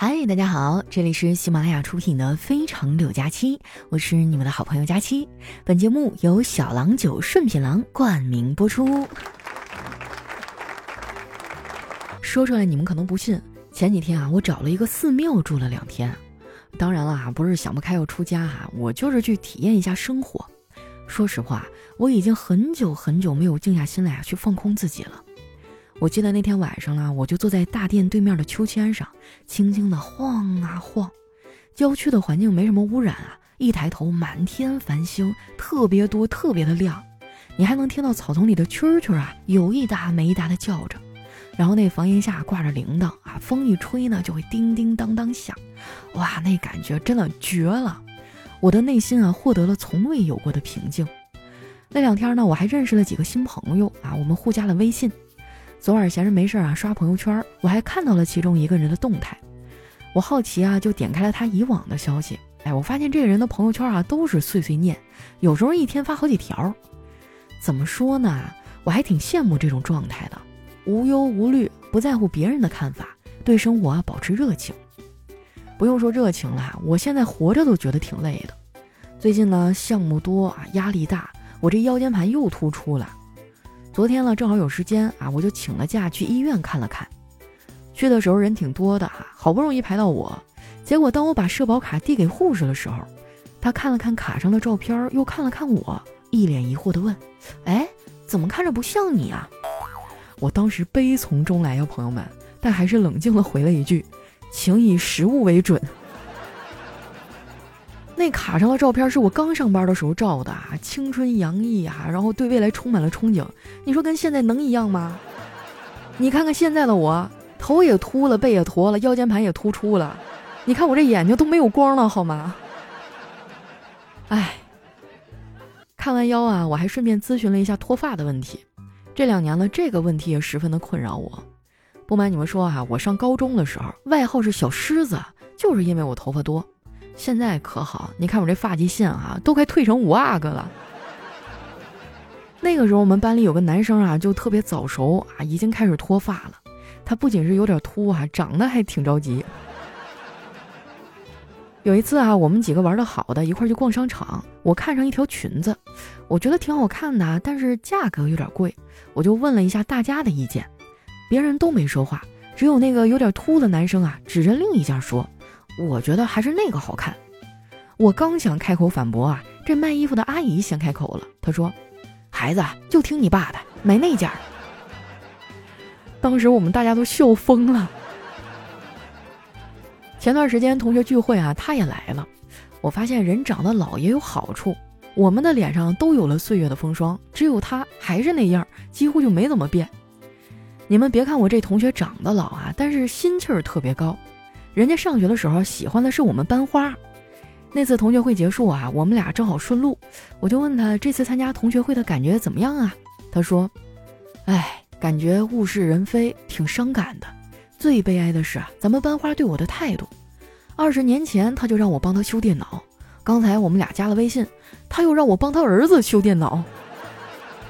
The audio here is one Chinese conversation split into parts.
嗨，大家好，这里是喜马拉雅出品的《非常六加七》，我是你们的好朋友佳期。本节目由小郎酒顺品郎冠名播出。说出来你们可能不信，前几天啊，我找了一个寺庙住了两天。当然了，不是想不开要出家哈，我就是去体验一下生活。说实话，我已经很久很久没有静下心来去放空自己了。我记得那天晚上啦，我就坐在大殿对面的秋千上，轻轻的晃啊晃。郊区的环境没什么污染啊，一抬头满天繁星，特别多，特别的亮。你还能听到草丛里的蛐蛐啊，有一搭没一搭的叫着。然后那房檐下挂着铃铛啊，风一吹呢就会叮叮当当响。哇，那感觉真的绝了！我的内心啊获得了从未有过的平静。那两天呢，我还认识了几个新朋友啊，我们互加了微信。昨晚闲着没事啊，刷朋友圈，我还看到了其中一个人的动态。我好奇啊，就点开了他以往的消息。哎，我发现这个人的朋友圈啊，都是碎碎念，有时候一天发好几条。怎么说呢？我还挺羡慕这种状态的，无忧无虑，不在乎别人的看法，对生活啊保持热情。不用说热情了，我现在活着都觉得挺累的。最近呢，项目多啊，压力大，我这腰间盘又突出了。昨天呢，正好有时间啊，我就请了假去医院看了看。去的时候人挺多的啊，好不容易排到我。结果当我把社保卡递给护士的时候，他看了看卡上的照片，又看了看我，一脸疑惑地问：“哎，怎么看着不像你啊？”我当时悲从中来呀，朋友们，但还是冷静地回了一句：“请以实物为准。”那卡上的照片是我刚上班的时候照的啊，青春洋溢啊，然后对未来充满了憧憬。你说跟现在能一样吗？你看看现在的我，头也秃了，背也驼了，腰间盘也突出了。你看我这眼睛都没有光了，好吗？哎，看完腰啊，我还顺便咨询了一下脱发的问题。这两年呢，这个问题也十分的困扰我。不瞒你们说啊，我上高中的时候，外号是小狮子，就是因为我头发多。现在可好，你看我这发际线啊，都快退成五阿哥了。那个时候我们班里有个男生啊，就特别早熟啊，已经开始脱发了。他不仅是有点秃啊，长得还挺着急。有一次啊，我们几个玩的好的，一块去逛商场，我看上一条裙子，我觉得挺好看的，但是价格有点贵，我就问了一下大家的意见，别人都没说话，只有那个有点秃的男生啊，指着另一件说。我觉得还是那个好看。我刚想开口反驳啊，这卖衣服的阿姨先开口了。她说：“孩子就听你爸的，买那件。”当时我们大家都笑疯了。前段时间同学聚会啊，他也来了。我发现人长得老也有好处，我们的脸上都有了岁月的风霜，只有他还是那样，几乎就没怎么变。你们别看我这同学长得老啊，但是心气儿特别高。人家上学的时候喜欢的是我们班花，那次同学会结束啊，我们俩正好顺路，我就问他这次参加同学会的感觉怎么样啊？他说：“哎，感觉物是人非，挺伤感的。最悲哀的是啊，咱们班花对我的态度。二十年前他就让我帮他修电脑，刚才我们俩加了微信，他又让我帮他儿子修电脑。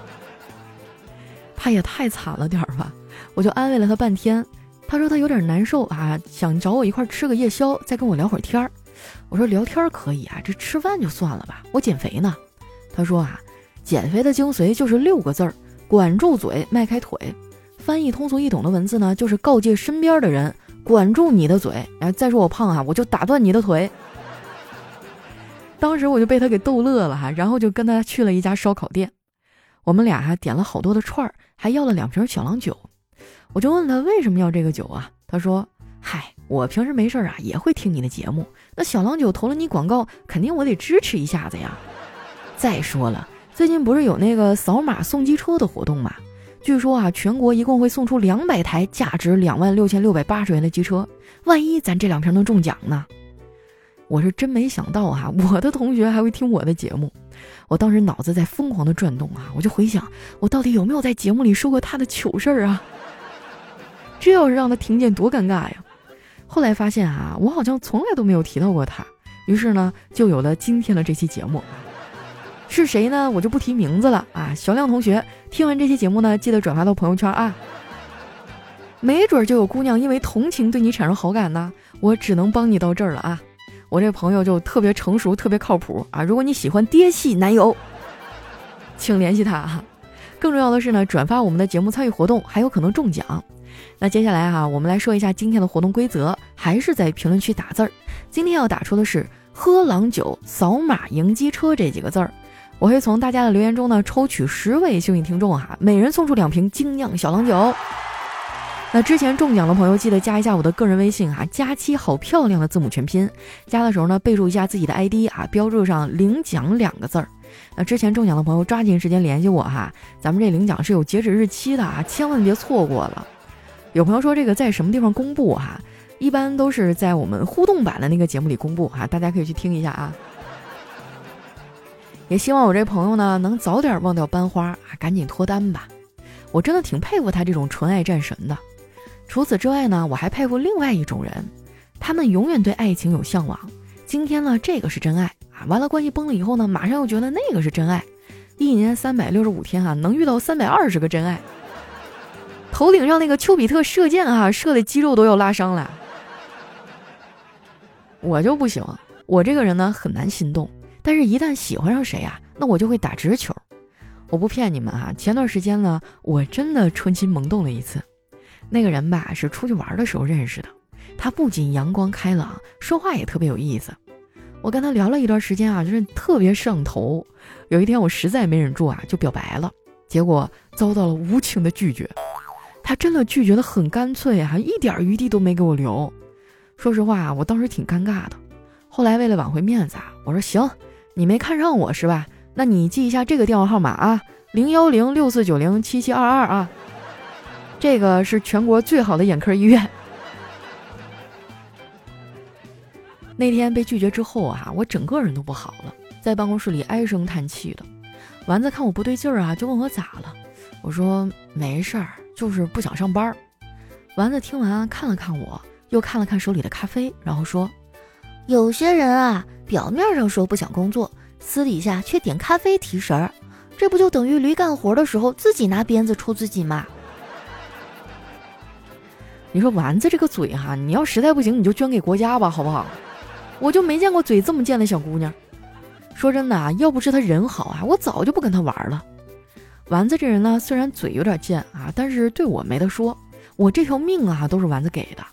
他也太惨了点儿吧？我就安慰了他半天。”他说他有点难受啊，想找我一块吃个夜宵，再跟我聊会儿天儿。我说聊天可以啊，这吃饭就算了吧，我减肥呢。他说啊，减肥的精髓就是六个字儿：管住嘴，迈开腿。翻译通俗易懂的文字呢，就是告诫身边的人管住你的嘴。哎，再说我胖啊，我就打断你的腿。当时我就被他给逗乐了哈，然后就跟他去了一家烧烤店，我们俩还点了好多的串儿，还要了两瓶小郎酒。我就问他为什么要这个酒啊？他说：“嗨，我平时没事啊，也会听你的节目。那小郎酒投了你广告，肯定我得支持一下子呀。再说了，最近不是有那个扫码送机车的活动吗？据说啊，全国一共会送出两百台价值两万六千六百八十元的机车。万一咱这两瓶能中奖呢？我是真没想到哈，我的同学还会听我的节目。我当时脑子在疯狂的转动啊，我就回想，我到底有没有在节目里说过他的糗事儿啊？”这要是让他听见，多尴尬呀！后来发现啊，我好像从来都没有提到过他，于是呢，就有了今天的这期节目。是谁呢？我就不提名字了啊。小亮同学，听完这期节目呢，记得转发到朋友圈啊。没准就有姑娘因为同情对你产生好感呢。我只能帮你到这儿了啊！我这朋友就特别成熟，特别靠谱啊！如果你喜欢爹系男友，请联系他哈。更重要的是呢，转发我们的节目参与活动，还有可能中奖。那接下来哈，我们来说一下今天的活动规则，还是在评论区打字儿。今天要打出的是“喝郎酒，扫码赢机车”这几个字儿。我会从大家的留言中呢，抽取十位幸运听众哈，每人送出两瓶精酿小郎酒。那之前中奖的朋友记得加一下我的个人微信哈，佳期好漂亮的字母全拼，加的时候呢备注一下自己的 ID 啊，标注上领奖两个字儿。那之前中奖的朋友抓紧时间联系我哈，咱们这领奖是有截止日期的啊，千万别错过了。有朋友说这个在什么地方公布哈？一般都是在我们互动版的那个节目里公布哈，大家可以去听一下啊。也希望我这朋友呢能早点忘掉班花啊，赶紧脱单吧。我真的挺佩服他这种纯爱战神的。除此之外呢，我还佩服另外一种人，他们永远对爱情有向往。今天呢，这个是真爱啊，完了关系崩了以后呢，马上又觉得那个是真爱。一年三百六十五天啊，能遇到三百二十个真爱。头顶上那个丘比特射箭啊，射的肌肉都要拉伤了。我就不行，我这个人呢很难心动，但是一旦喜欢上谁啊，那我就会打直球。我不骗你们啊，前段时间呢，我真的春心萌动了一次。那个人吧，是出去玩的时候认识的。他不仅阳光开朗，说话也特别有意思。我跟他聊了一段时间啊，就是特别上头。有一天我实在没忍住啊，就表白了，结果遭到了无情的拒绝。他真的拒绝的很干脆啊，一点余地都没给我留。说实话，我当时挺尴尬的。后来为了挽回面子啊，我说行，你没看上我是吧？那你记一下这个电话号码啊，零幺零六四九零七七二二啊。这个是全国最好的眼科医院。那天被拒绝之后啊，我整个人都不好了，在办公室里唉声叹气的。丸子看我不对劲儿啊，就问我咋了。我说没事儿，就是不想上班。丸子听完看了看我，又看了看手里的咖啡，然后说：“有些人啊，表面上说不想工作，私底下却点咖啡提神儿，这不就等于驴干活的时候自己拿鞭子抽自己吗？” 你说丸子这个嘴哈，你要实在不行，你就捐给国家吧，好不好？我就没见过嘴这么贱的小姑娘。说真的啊，要不是她人好啊，我早就不跟她玩了。丸子这人呢，虽然嘴有点贱啊，但是对我没得说。我这条命啊，都是丸子给的。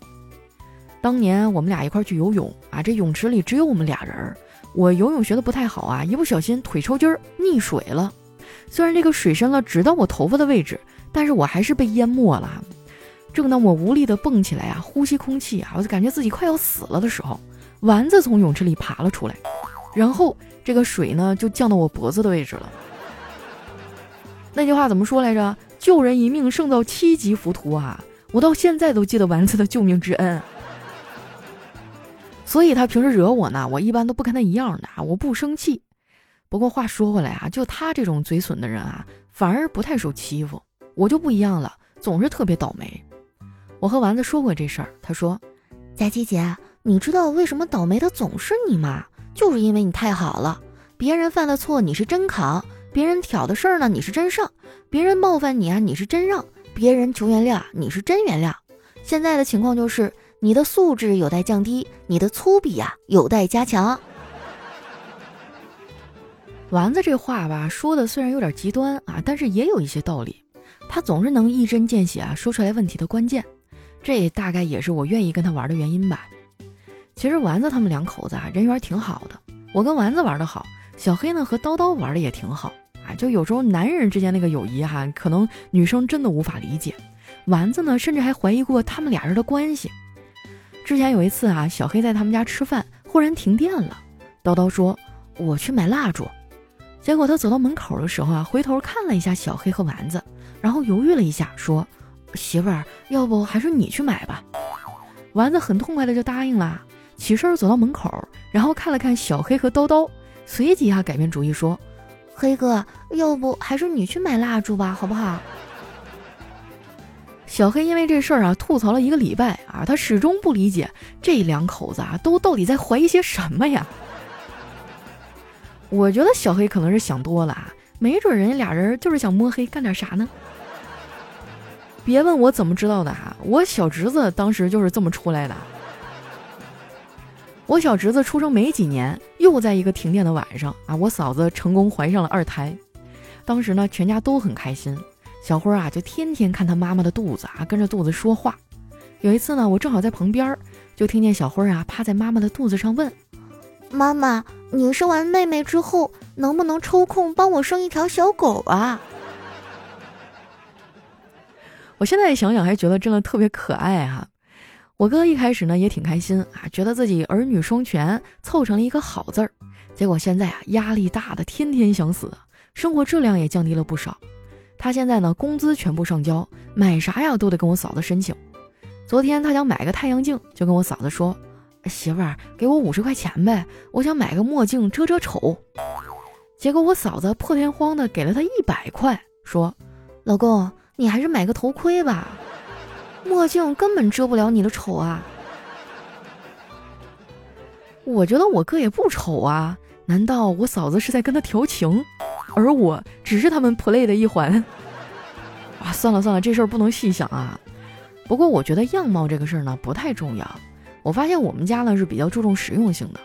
当年我们俩一块去游泳啊，这泳池里只有我们俩人。我游泳学的不太好啊，一不小心腿抽筋儿溺水了。虽然这个水深了直到我头发的位置，但是我还是被淹没了。正当我无力地蹦起来啊，呼吸空气啊，我就感觉自己快要死了的时候，丸子从泳池里爬了出来，然后这个水呢就降到我脖子的位置了。那句话怎么说来着？救人一命胜造七级浮屠啊！我到现在都记得丸子的救命之恩。所以他平时惹我呢，我一般都不跟他一样的，我不生气。不过话说回来啊，就他这种嘴损的人啊，反而不太受欺负。我就不一样了，总是特别倒霉。我和丸子说过这事儿，他说：“佳琪姐，你知道为什么倒霉的总是你吗？就是因为你太好了。别人犯了错，你是真扛；别人挑的事儿呢，你是真上；别人冒犯你啊，你是真让；别人求原谅，你是真原谅。现在的情况就是，你的素质有待降低，你的粗鄙呀有待加强。”丸子这话吧，说的虽然有点极端啊，但是也有一些道理。他总是能一针见血啊，说出来问题的关键。这大概也是我愿意跟他玩的原因吧。其实丸子他们两口子啊，人缘挺好的。我跟丸子玩的好，小黑呢和叨叨玩的也挺好。啊就有时候男人之间那个友谊哈，可能女生真的无法理解。丸子呢，甚至还怀疑过他们俩人的关系。之前有一次啊，小黑在他们家吃饭，忽然停电了。叨叨说：“我去买蜡烛。”结果他走到门口的时候啊，回头看了一下小黑和丸子，然后犹豫了一下，说。媳妇儿，要不还是你去买吧。丸子很痛快的就答应了，起身走到门口，然后看了看小黑和叨叨，随即啊改变主意说：“黑哥，要不还是你去买蜡烛吧，好不好？”小黑因为这事儿啊吐槽了一个礼拜啊，他始终不理解这两口子啊都到底在怀疑些什么呀。我觉得小黑可能是想多了啊，没准人家俩人就是想摸黑干点啥呢。别问我怎么知道的哈，我小侄子当时就是这么出来的。我小侄子出生没几年，又在一个停电的晚上啊，我嫂子成功怀上了二胎。当时呢，全家都很开心，小辉啊就天天看他妈妈的肚子啊，跟着肚子说话。有一次呢，我正好在旁边，就听见小辉啊趴在妈妈的肚子上问：“妈妈，你生完妹妹之后，能不能抽空帮我生一条小狗啊？”我现在想想还觉得真的特别可爱哈。我哥一开始呢也挺开心啊，觉得自己儿女双全，凑成了一个好字儿。结果现在啊压力大的天天想死，生活质量也降低了不少。他现在呢工资全部上交，买啥呀都得跟我嫂子申请。昨天他想买个太阳镜，就跟我嫂子说：“媳妇儿，给我五十块钱呗，我想买个墨镜遮遮丑。”结果我嫂子破天荒的给了他一百块，说：“老公。”你还是买个头盔吧，墨镜根本遮不了你的丑啊！我觉得我哥也不丑啊，难道我嫂子是在跟他调情，而我只是他们 play 的一环？啊，算了算了，这事儿不能细想啊。不过我觉得样貌这个事儿呢不太重要。我发现我们家呢是比较注重实用性的。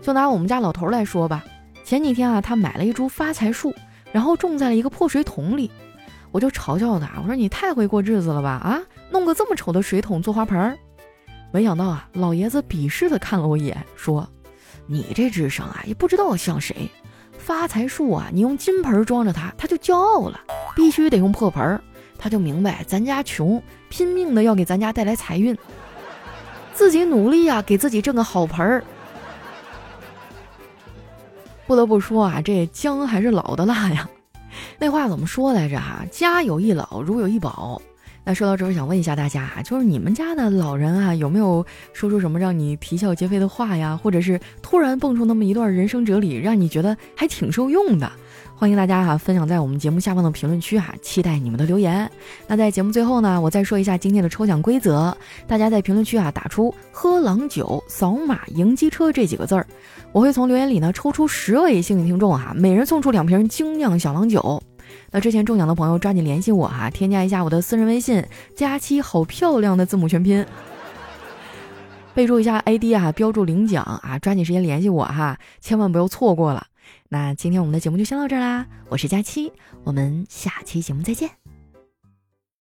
就拿我们家老头来说吧，前几天啊他买了一株发财树，然后种在了一个破水桶里。我就嘲笑他，我说你太会过日子了吧？啊，弄个这么丑的水桶做花盆儿。没想到啊，老爷子鄙视的看了我一眼，说：“你这智商啊，也不知道像谁。发财树啊，你用金盆装着它，它就骄傲了；必须得用破盆儿，他就明白咱家穷，拼命的要给咱家带来财运，自己努力啊，给自己挣个好盆儿。不得不说啊，这姜还是老的辣呀。”那话怎么说来着哈？家有一老，如有一宝。那说到这儿，想问一下大家哈，就是你们家的老人啊，有没有说出什么让你啼笑皆非的话呀？或者是突然蹦出那么一段人生哲理，让你觉得还挺受用的？欢迎大家哈分享在我们节目下方的评论区哈，期待你们的留言。那在节目最后呢，我再说一下今天的抽奖规则，大家在评论区啊打出“喝郎酒，扫码赢机车”这几个字儿。我会从留言里呢抽出十位幸运听众哈，每人送出两瓶精酿小郎酒。那之前中奖的朋友抓紧联系我哈，添加一下我的私人微信“佳期好漂亮”的字母全拼，备注一下 ID 啊，标注领奖啊，抓紧时间联系我哈，千万不要错过了。那今天我们的节目就先到这儿啦，我是佳期，我们下期节目再见。